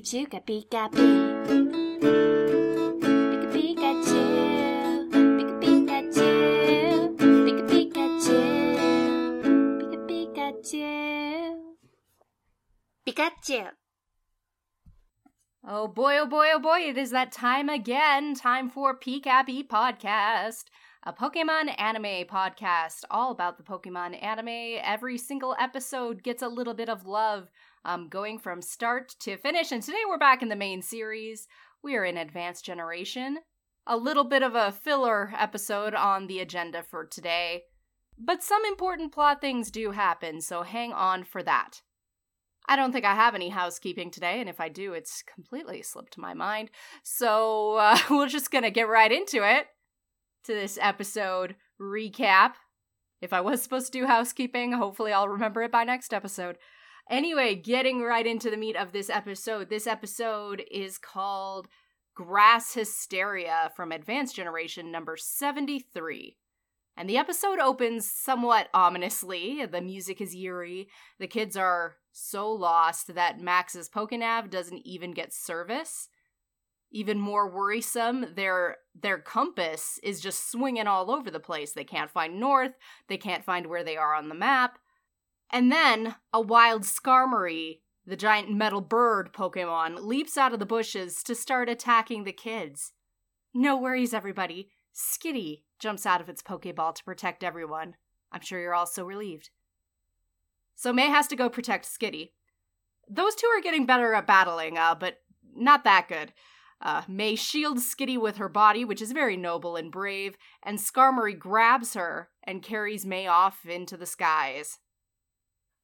Pikachu, Pika, Pika, Pika, Pikachu, Pika Pikachu, Pika Pikachu, Pika Pikachu, Pikachu. Oh boy, oh boy, oh boy, it is that time again. Time for PCAP Podcast, a Pokemon anime podcast, all about the Pokemon anime. Every single episode gets a little bit of love, um, going from start to finish. And today we're back in the main series. We are in Advanced Generation. A little bit of a filler episode on the agenda for today. But some important plot things do happen, so hang on for that. I don't think I have any housekeeping today, and if I do, it's completely slipped my mind. So uh, we're just gonna get right into it to this episode recap. If I was supposed to do housekeeping, hopefully I'll remember it by next episode. Anyway, getting right into the meat of this episode. This episode is called Grass Hysteria from Advanced Generation number 73. And the episode opens somewhat ominously. The music is eerie. The kids are so lost that Max's Pokenav doesn't even get service. Even more worrisome, their their compass is just swinging all over the place. They can't find north, they can't find where they are on the map. And then a wild Skarmory, the giant metal bird Pokemon, leaps out of the bushes to start attacking the kids. No worries, everybody. Skitty jumps out of its Pokeball to protect everyone. I'm sure you're all so relieved. So May has to go protect Skitty. Those two are getting better at battling, uh, but not that good. Uh, May shields Skitty with her body, which is very noble and brave, and Skarmory grabs her and carries May off into the skies.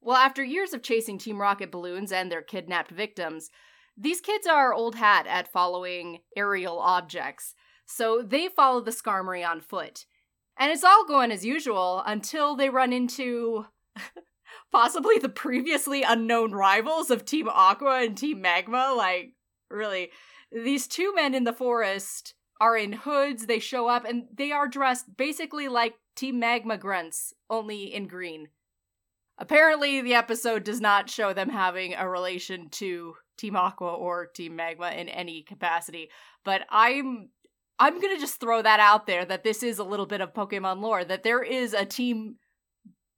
Well, after years of chasing Team Rocket balloons and their kidnapped victims, these kids are old hat at following aerial objects, so they follow the Skarmory on foot. And it's all going as usual until they run into possibly the previously unknown rivals of Team Aqua and Team Magma. Like, really, these two men in the forest are in hoods, they show up, and they are dressed basically like Team Magma grunts, only in green. Apparently, the episode does not show them having a relation to Team Aqua or Team Magma in any capacity, but I'm I'm gonna just throw that out there that this is a little bit of Pokemon lore, that there is a Team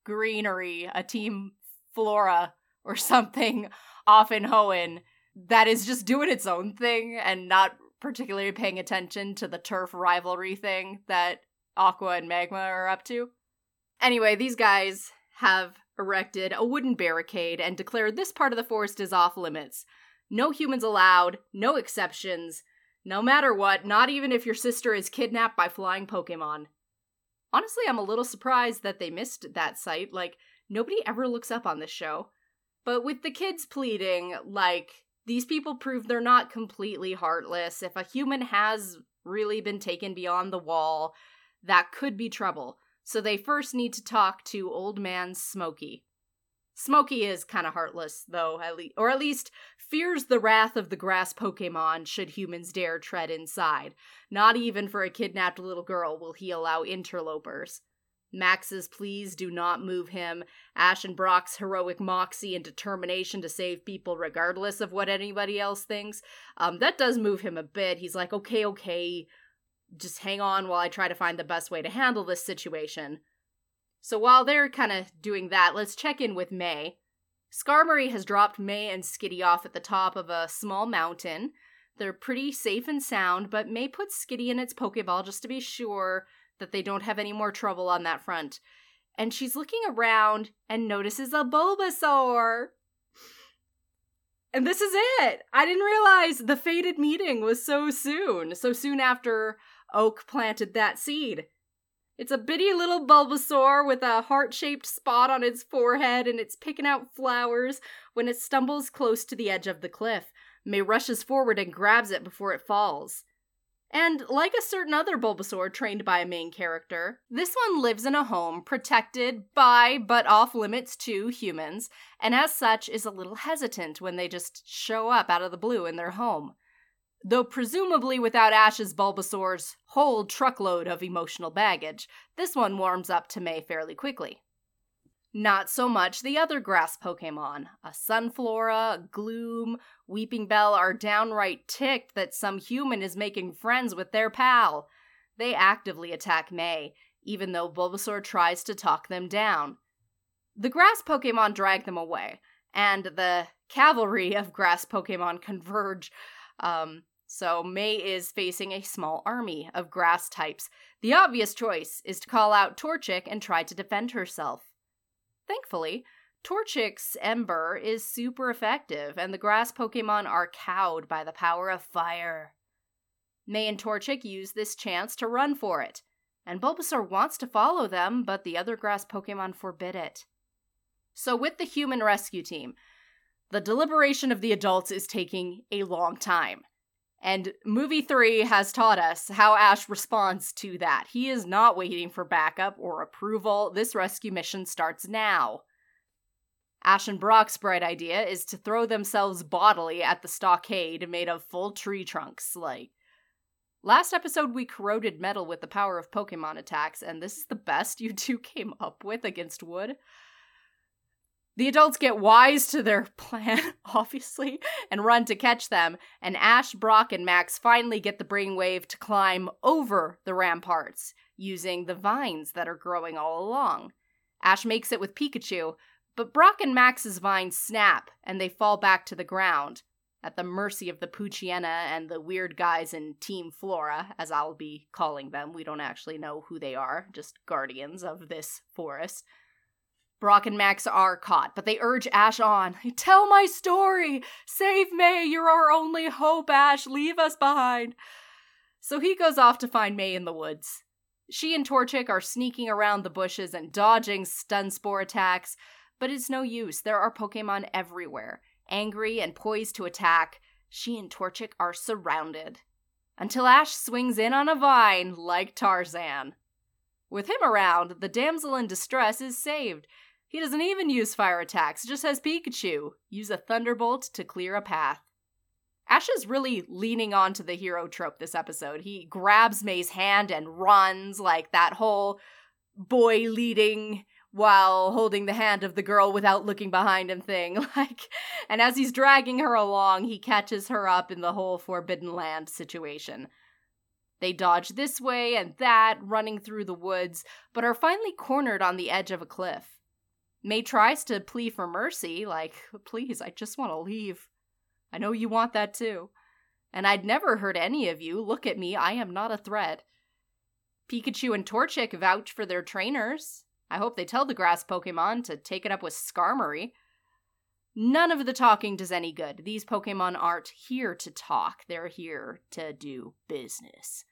Greenery, a Team Flora, or something off in Hoenn that is just doing its own thing and not particularly paying attention to the turf rivalry thing that Aqua and Magma are up to. Anyway, these guys have erected a wooden barricade and declared this part of the forest is off limits. No humans allowed, no exceptions, no matter what, not even if your sister is kidnapped by flying Pokemon. Honestly, I'm a little surprised that they missed that site. Like, nobody ever looks up on this show. But with the kids pleading, like, these people prove they're not completely heartless. If a human has really been taken beyond the wall, that could be trouble. So they first need to talk to old man Smokey. Smokey is kind of heartless, though, at le- or at least fears the wrath of the grass Pokemon should humans dare tread inside. Not even for a kidnapped little girl will he allow interlopers. Max's pleas do not move him. Ash and Brock's heroic moxie and determination to save people regardless of what anybody else thinks, um, that does move him a bit. He's like, okay, okay, just hang on while I try to find the best way to handle this situation. So while they're kind of doing that, let's check in with May. Skarmory has dropped May and Skitty off at the top of a small mountain. They're pretty safe and sound, but May puts Skitty in its Pokeball just to be sure that they don't have any more trouble on that front. And she's looking around and notices a Bulbasaur. And this is it. I didn't realize the fated meeting was so soon, so soon after Oak planted that seed. It's a bitty little Bulbasaur with a heart shaped spot on its forehead, and it's picking out flowers when it stumbles close to the edge of the cliff. May rushes forward and grabs it before it falls. And like a certain other Bulbasaur trained by a main character, this one lives in a home protected by, but off limits to, humans, and as such is a little hesitant when they just show up out of the blue in their home. Though presumably without Ash's Bulbasaur's whole truckload of emotional baggage, this one warms up to May fairly quickly. Not so much the other grass Pokemon. A Sunflora, Gloom, Weepinbell are downright ticked that some human is making friends with their pal. They actively attack May, even though Bulbasaur tries to talk them down. The grass Pokemon drag them away, and the cavalry of grass Pokemon converge. Um, so May is facing a small army of grass types. The obvious choice is to call out Torchic and try to defend herself. Thankfully, Torchic's Ember is super effective, and the grass Pokemon are cowed by the power of fire. May and Torchic use this chance to run for it, and Bulbasaur wants to follow them, but the other grass Pokemon forbid it. So, with the human rescue team, the deliberation of the adults is taking a long time. And movie three has taught us how Ash responds to that. He is not waiting for backup or approval. This rescue mission starts now. Ash and Brock's bright idea is to throw themselves bodily at the stockade made of full tree trunks. Like, last episode we corroded metal with the power of Pokemon attacks, and this is the best you two came up with against wood. The adults get wise to their plan, obviously, and run to catch them, and Ash, Brock, and Max finally get the brainwave to climb over the ramparts using the vines that are growing all along. Ash makes it with Pikachu, but Brock and Max's vines snap and they fall back to the ground, at the mercy of the Poochyena and the weird guys in Team Flora, as I'll be calling them. We don't actually know who they are, just guardians of this forest. Brock and Max are caught, but they urge Ash on. Tell my story! Save May! You're our only hope, Ash! Leave us behind! So he goes off to find May in the woods. She and Torchic are sneaking around the bushes and dodging stun spore attacks, but it's no use. There are Pokemon everywhere. Angry and poised to attack, she and Torchic are surrounded. Until Ash swings in on a vine like Tarzan. With him around, the damsel in distress is saved, he doesn't even use fire attacks, just has Pikachu use a Thunderbolt to clear a path. Ash is really leaning onto the hero trope this episode. He grabs May's hand and runs like that whole boy leading while holding the hand of the girl without looking behind him thing. Like and as he's dragging her along, he catches her up in the whole forbidden land situation. They dodge this way and that, running through the woods, but are finally cornered on the edge of a cliff. May tries to plea for mercy, like, please, I just want to leave. I know you want that too. And I'd never hurt any of you. Look at me, I am not a threat. Pikachu and Torchic vouch for their trainers. I hope they tell the grass Pokemon to take it up with Skarmory. None of the talking does any good. These Pokemon aren't here to talk, they're here to do business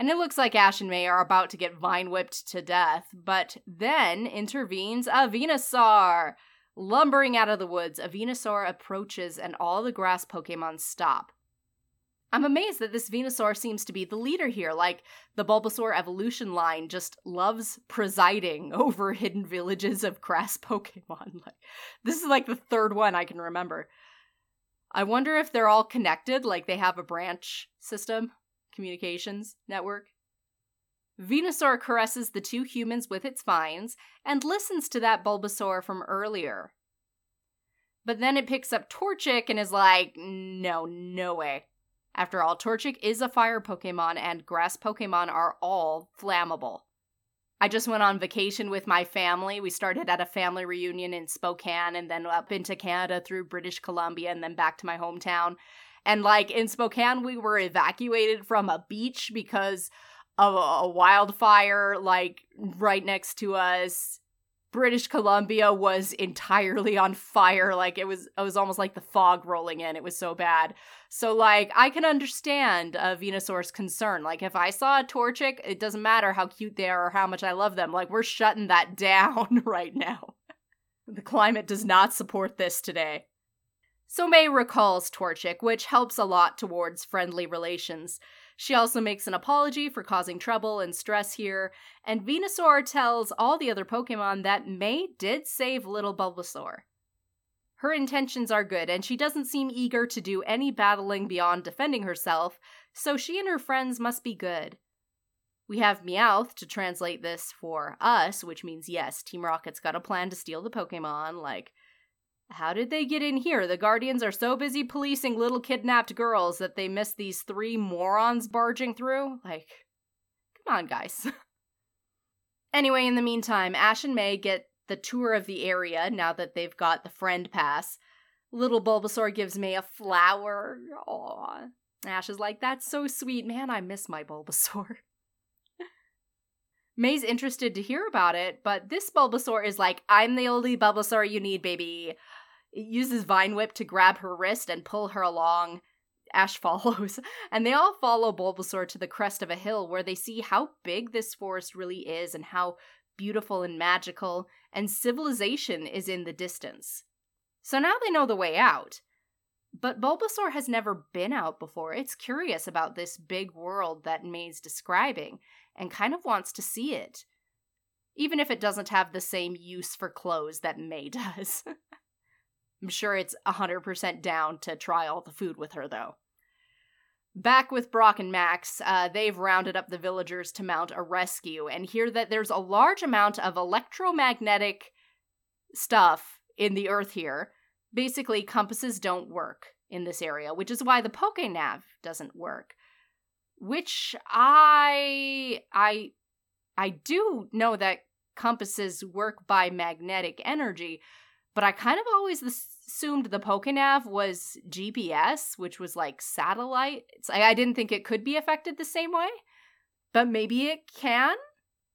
and it looks like Ash and May are about to get vine whipped to death, but then intervenes a Venusaur. Lumbering out of the woods, a Venusaur approaches and all the grass Pokemon stop. I'm amazed that this Venusaur seems to be the leader here, like the Bulbasaur evolution line just loves presiding over hidden villages of grass Pokemon. Like this is like the third one I can remember. I wonder if they're all connected, like they have a branch system communications network. Venusaur caresses the two humans with its vines and listens to that Bulbasaur from earlier. But then it picks up Torchic and is like, no, no way. After all, Torchic is a fire Pokemon and grass Pokemon are all flammable. I just went on vacation with my family. We started at a family reunion in Spokane and then up into Canada through British Columbia and then back to my hometown. And like in Spokane, we were evacuated from a beach because of a wildfire, like right next to us. British Columbia was entirely on fire. Like it was, it was almost like the fog rolling in. It was so bad. So like I can understand a Venusaur's concern. Like if I saw a Torchic, it doesn't matter how cute they are or how much I love them. Like we're shutting that down right now. the climate does not support this today. So May recalls Torchic, which helps a lot towards friendly relations. She also makes an apology for causing trouble and stress here, and Venusaur tells all the other Pokemon that May did save little Bulbasaur. Her intentions are good, and she doesn't seem eager to do any battling beyond defending herself, so she and her friends must be good. We have Meowth to translate this for us, which means yes, Team Rocket's got a plan to steal the Pokemon. Like, how did they get in here? The Guardians are so busy policing little kidnapped girls that they missed these three morons barging through? Like, come on, guys. anyway, in the meantime, Ash and May get the tour of the area now that they've got the friend pass. Little Bulbasaur gives May a flower. Aww. Ash is like, that's so sweet. Man, I miss my Bulbasaur. May's interested to hear about it, but this Bulbasaur is like, I'm the only Bulbasaur you need, baby. It uses Vine Whip to grab her wrist and pull her along. Ash follows, and they all follow Bulbasaur to the crest of a hill where they see how big this forest really is and how beautiful and magical, and civilization is in the distance. So now they know the way out. But Bulbasaur has never been out before. It's curious about this big world that May's describing and kind of wants to see it. Even if it doesn't have the same use for clothes that May does. I'm sure it's 100% down to try all the food with her, though. Back with Brock and Max, uh, they've rounded up the villagers to mount a rescue and hear that there's a large amount of electromagnetic stuff in the earth here. Basically, compasses don't work in this area, which is why the PokeNav doesn't work. Which I I I do know that compasses work by magnetic energy, but I kind of always assumed the Pokenav was GPS, which was like satellite. Like I didn't think it could be affected the same way, but maybe it can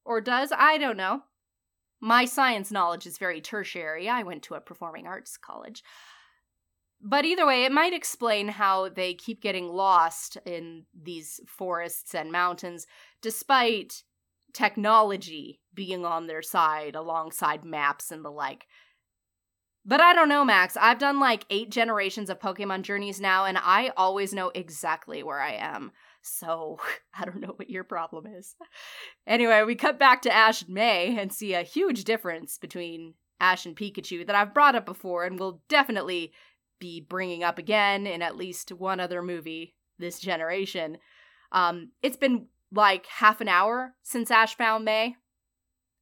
or does. I don't know. My science knowledge is very tertiary. I went to a performing arts college. But either way, it might explain how they keep getting lost in these forests and mountains despite technology being on their side alongside maps and the like. But I don't know, Max. I've done like eight generations of Pokemon journeys now, and I always know exactly where I am. So I don't know what your problem is. Anyway, we cut back to Ash and May and see a huge difference between Ash and Pikachu that I've brought up before and will definitely be bringing up again in at least one other movie this generation. Um, it's been like half an hour since Ash found May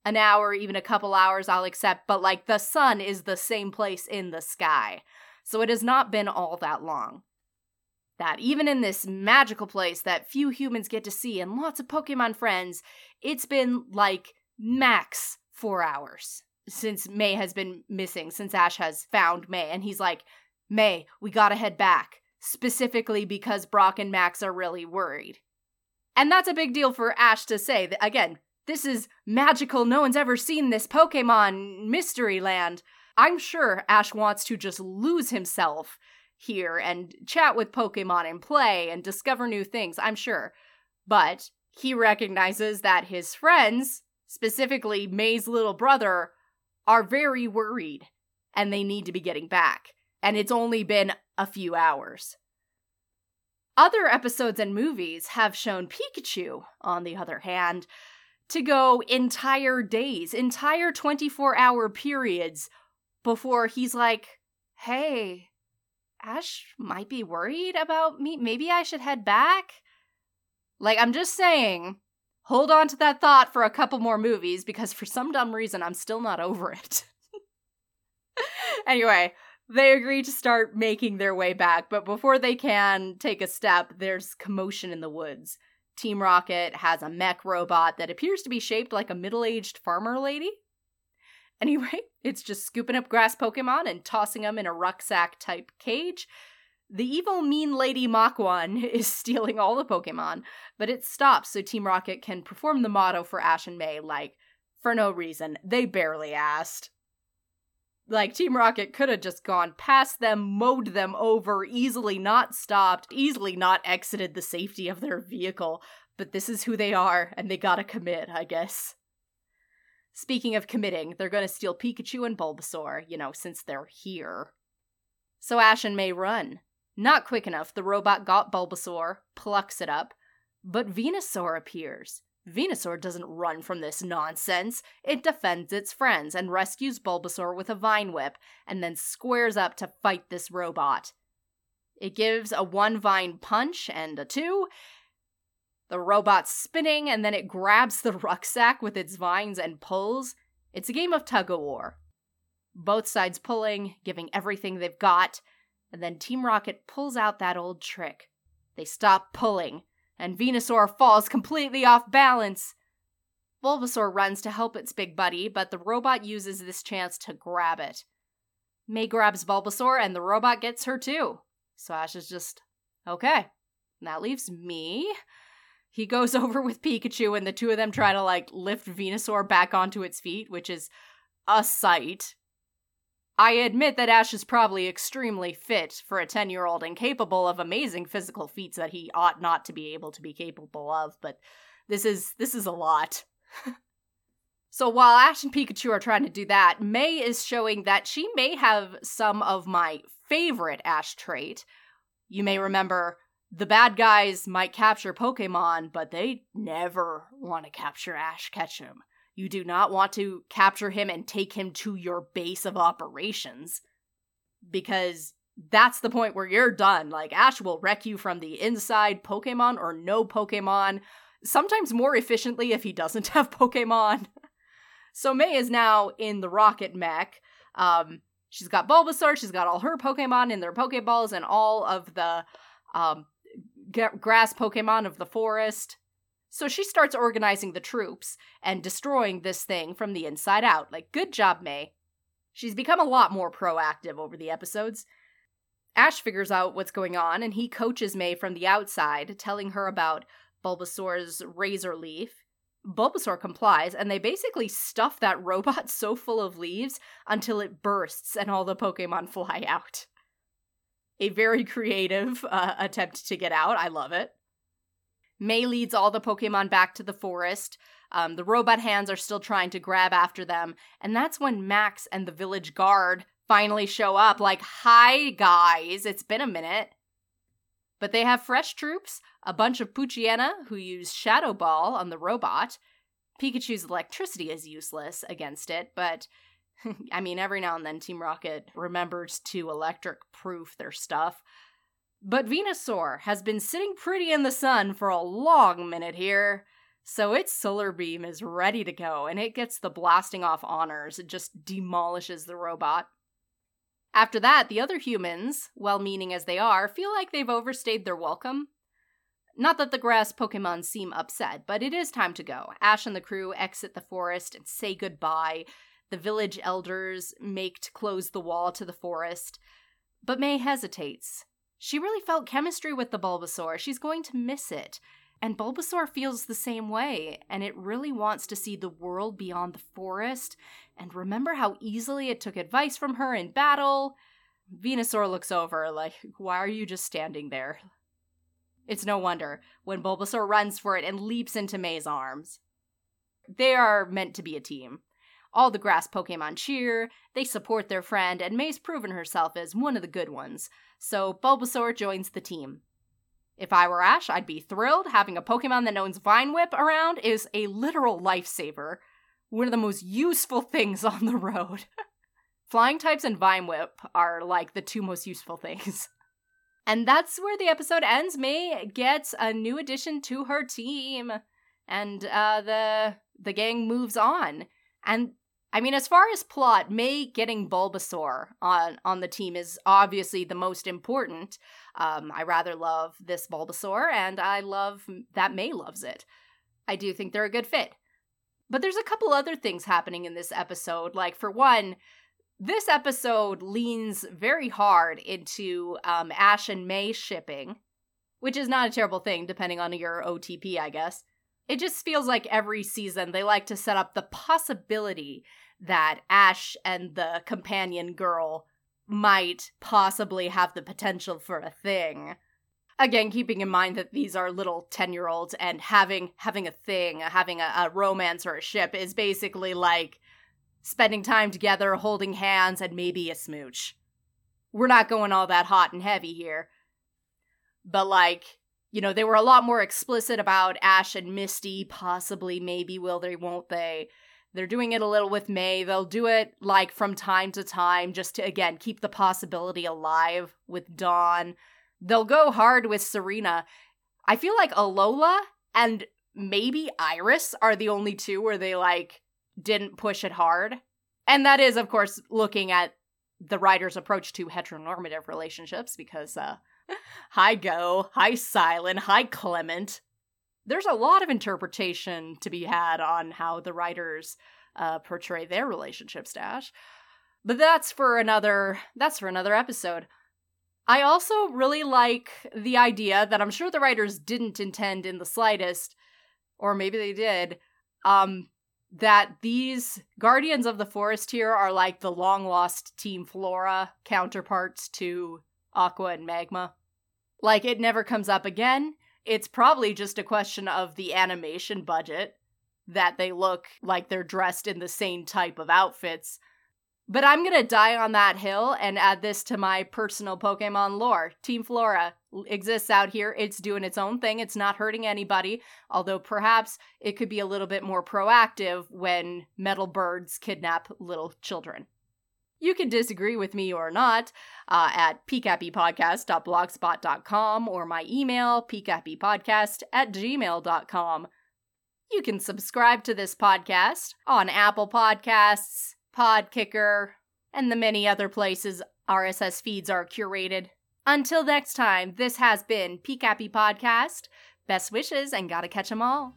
an hour, even a couple hours, I'll accept, but like the sun is the same place in the sky. So it has not been all that long. That even in this magical place that few humans get to see and lots of Pokemon friends, it's been like max four hours since May has been missing, since Ash has found May. And he's like, May, we gotta head back, specifically because Brock and Max are really worried. And that's a big deal for Ash to say. Again, this is magical. No one's ever seen this Pokemon mystery land. I'm sure Ash wants to just lose himself here and chat with Pokemon and play and discover new things, I'm sure. But he recognizes that his friends, specifically May's little brother, are very worried and they need to be getting back. And it's only been a few hours. Other episodes and movies have shown Pikachu, on the other hand, to go entire days, entire 24 hour periods before he's like, hey, Ash might be worried about me. Maybe I should head back. Like, I'm just saying, hold on to that thought for a couple more movies because for some dumb reason, I'm still not over it. anyway, they agree to start making their way back, but before they can take a step, there's commotion in the woods. Team Rocket has a mech robot that appears to be shaped like a middle aged farmer lady. Anyway, it's just scooping up grass Pokemon and tossing them in a rucksack type cage. The evil mean lady Mach 1 is stealing all the Pokemon, but it stops so Team Rocket can perform the motto for Ash and May, like, for no reason. They barely asked. Like, Team Rocket could have just gone past them, mowed them over, easily not stopped, easily not exited the safety of their vehicle. But this is who they are, and they gotta commit, I guess. Speaking of committing, they're gonna steal Pikachu and Bulbasaur, you know, since they're here. So Ash and May run. Not quick enough, the robot got Bulbasaur, plucks it up, but Venusaur appears. Venusaur doesn't run from this nonsense. It defends its friends and rescues Bulbasaur with a vine whip, and then squares up to fight this robot. It gives a one vine punch and a two. The robot's spinning, and then it grabs the rucksack with its vines and pulls. It's a game of tug of war. Both sides pulling, giving everything they've got, and then Team Rocket pulls out that old trick. They stop pulling, and Venusaur falls completely off balance. Bulbasaur runs to help its big buddy, but the robot uses this chance to grab it. May grabs Bulbasaur, and the robot gets her too. So Ash is just, okay. that leaves me. He goes over with Pikachu, and the two of them try to like lift Venusaur back onto its feet, which is a sight. I admit that Ash is probably extremely fit for a 10 year old and capable of amazing physical feats that he ought not to be able to be capable of, but this is this is a lot. so while Ash and Pikachu are trying to do that, May is showing that she may have some of my favorite Ash trait. You may remember the bad guys might capture Pokemon, but they never want to capture Ash Ketchum. You do not want to capture him and take him to your base of operations because that's the point where you're done. Like, Ash will wreck you from the inside, Pokemon or no Pokemon, sometimes more efficiently if he doesn't have Pokemon. so, May is now in the rocket mech. Um, she's got Bulbasaur, she's got all her Pokemon in their Pokeballs, and all of the um, grass Pokemon of the forest. So she starts organizing the troops and destroying this thing from the inside out. Like, good job, May. She's become a lot more proactive over the episodes. Ash figures out what's going on and he coaches May from the outside, telling her about Bulbasaur's razor leaf. Bulbasaur complies, and they basically stuff that robot so full of leaves until it bursts and all the Pokemon fly out. A very creative uh, attempt to get out. I love it. May leads all the Pokemon back to the forest. Um, the robot hands are still trying to grab after them, and that's when Max and the village guard finally show up. Like, hi guys, it's been a minute. But they have fresh troops, a bunch of Poochyena who use Shadow Ball on the robot. Pikachu's electricity is useless against it, but I mean, every now and then Team Rocket remembers to electric proof their stuff. But Venusaur has been sitting pretty in the sun for a long minute here, so its solar beam is ready to go and it gets the blasting off honors. It just demolishes the robot. After that, the other humans, well meaning as they are, feel like they've overstayed their welcome. Not that the grass Pokemon seem upset, but it is time to go. Ash and the crew exit the forest and say goodbye. The village elders make to close the wall to the forest. But May hesitates. She really felt chemistry with the Bulbasaur. She's going to miss it. And Bulbasaur feels the same way, and it really wants to see the world beyond the forest and remember how easily it took advice from her in battle. Venusaur looks over, like, why are you just standing there? It's no wonder when Bulbasaur runs for it and leaps into May's arms. They are meant to be a team. All the grass Pokemon cheer, they support their friend, and May's proven herself as one of the good ones, so Bulbasaur joins the team. If I were Ash, I'd be thrilled. Having a Pokemon that knows Vine Whip around is a literal lifesaver. One of the most useful things on the road. Flying types and Vine Whip are like the two most useful things. And that's where the episode ends. May gets a new addition to her team, and uh, the the gang moves on. And I mean, as far as plot, May getting Bulbasaur on on the team is obviously the most important. Um, I rather love this Bulbasaur, and I love that May loves it. I do think they're a good fit. But there's a couple other things happening in this episode. Like, for one, this episode leans very hard into um, Ash and May shipping, which is not a terrible thing, depending on your OTP, I guess. It just feels like every season they like to set up the possibility that Ash and the companion girl might possibly have the potential for a thing. Again, keeping in mind that these are little 10 year olds and having having a thing, having a, a romance or a ship is basically like spending time together, holding hands, and maybe a smooch. we're not going all that hot and heavy here. But like, you know, they were a lot more explicit about Ash and Misty, possibly, maybe, will they, won't they? They're doing it a little with May. They'll do it like from time to time just to, again, keep the possibility alive with Dawn. They'll go hard with Serena. I feel like Alola and maybe Iris are the only two where they like didn't push it hard. And that is, of course, looking at the writer's approach to heteronormative relationships because, uh, hi Goh, hi Cilan, hi Clemont. There's a lot of interpretation to be had on how the writers uh, portray their relationship stash. But that's for another that's for another episode. I also really like the idea that I'm sure the writers didn't intend in the slightest, or maybe they did, um, that these Guardians of the Forest here are like the long lost Team Flora counterparts to Aqua and Magma. Like, it never comes up again. It's probably just a question of the animation budget that they look like they're dressed in the same type of outfits. But I'm gonna die on that hill and add this to my personal Pokemon lore. Team Flora exists out here. It's doing its own thing. It's not hurting anybody, although perhaps it could be a little bit more proactive when metal birds kidnap little children. You can disagree with me or not uh, at pcappypodcast.blogspot.com or my email, pcappypodcast at gmail.com. You can subscribe to this podcast on Apple Podcasts, Podkicker, and the many other places RSS feeds are curated. Until next time, this has been PCAppy Podcast. Best wishes and gotta catch 'em all.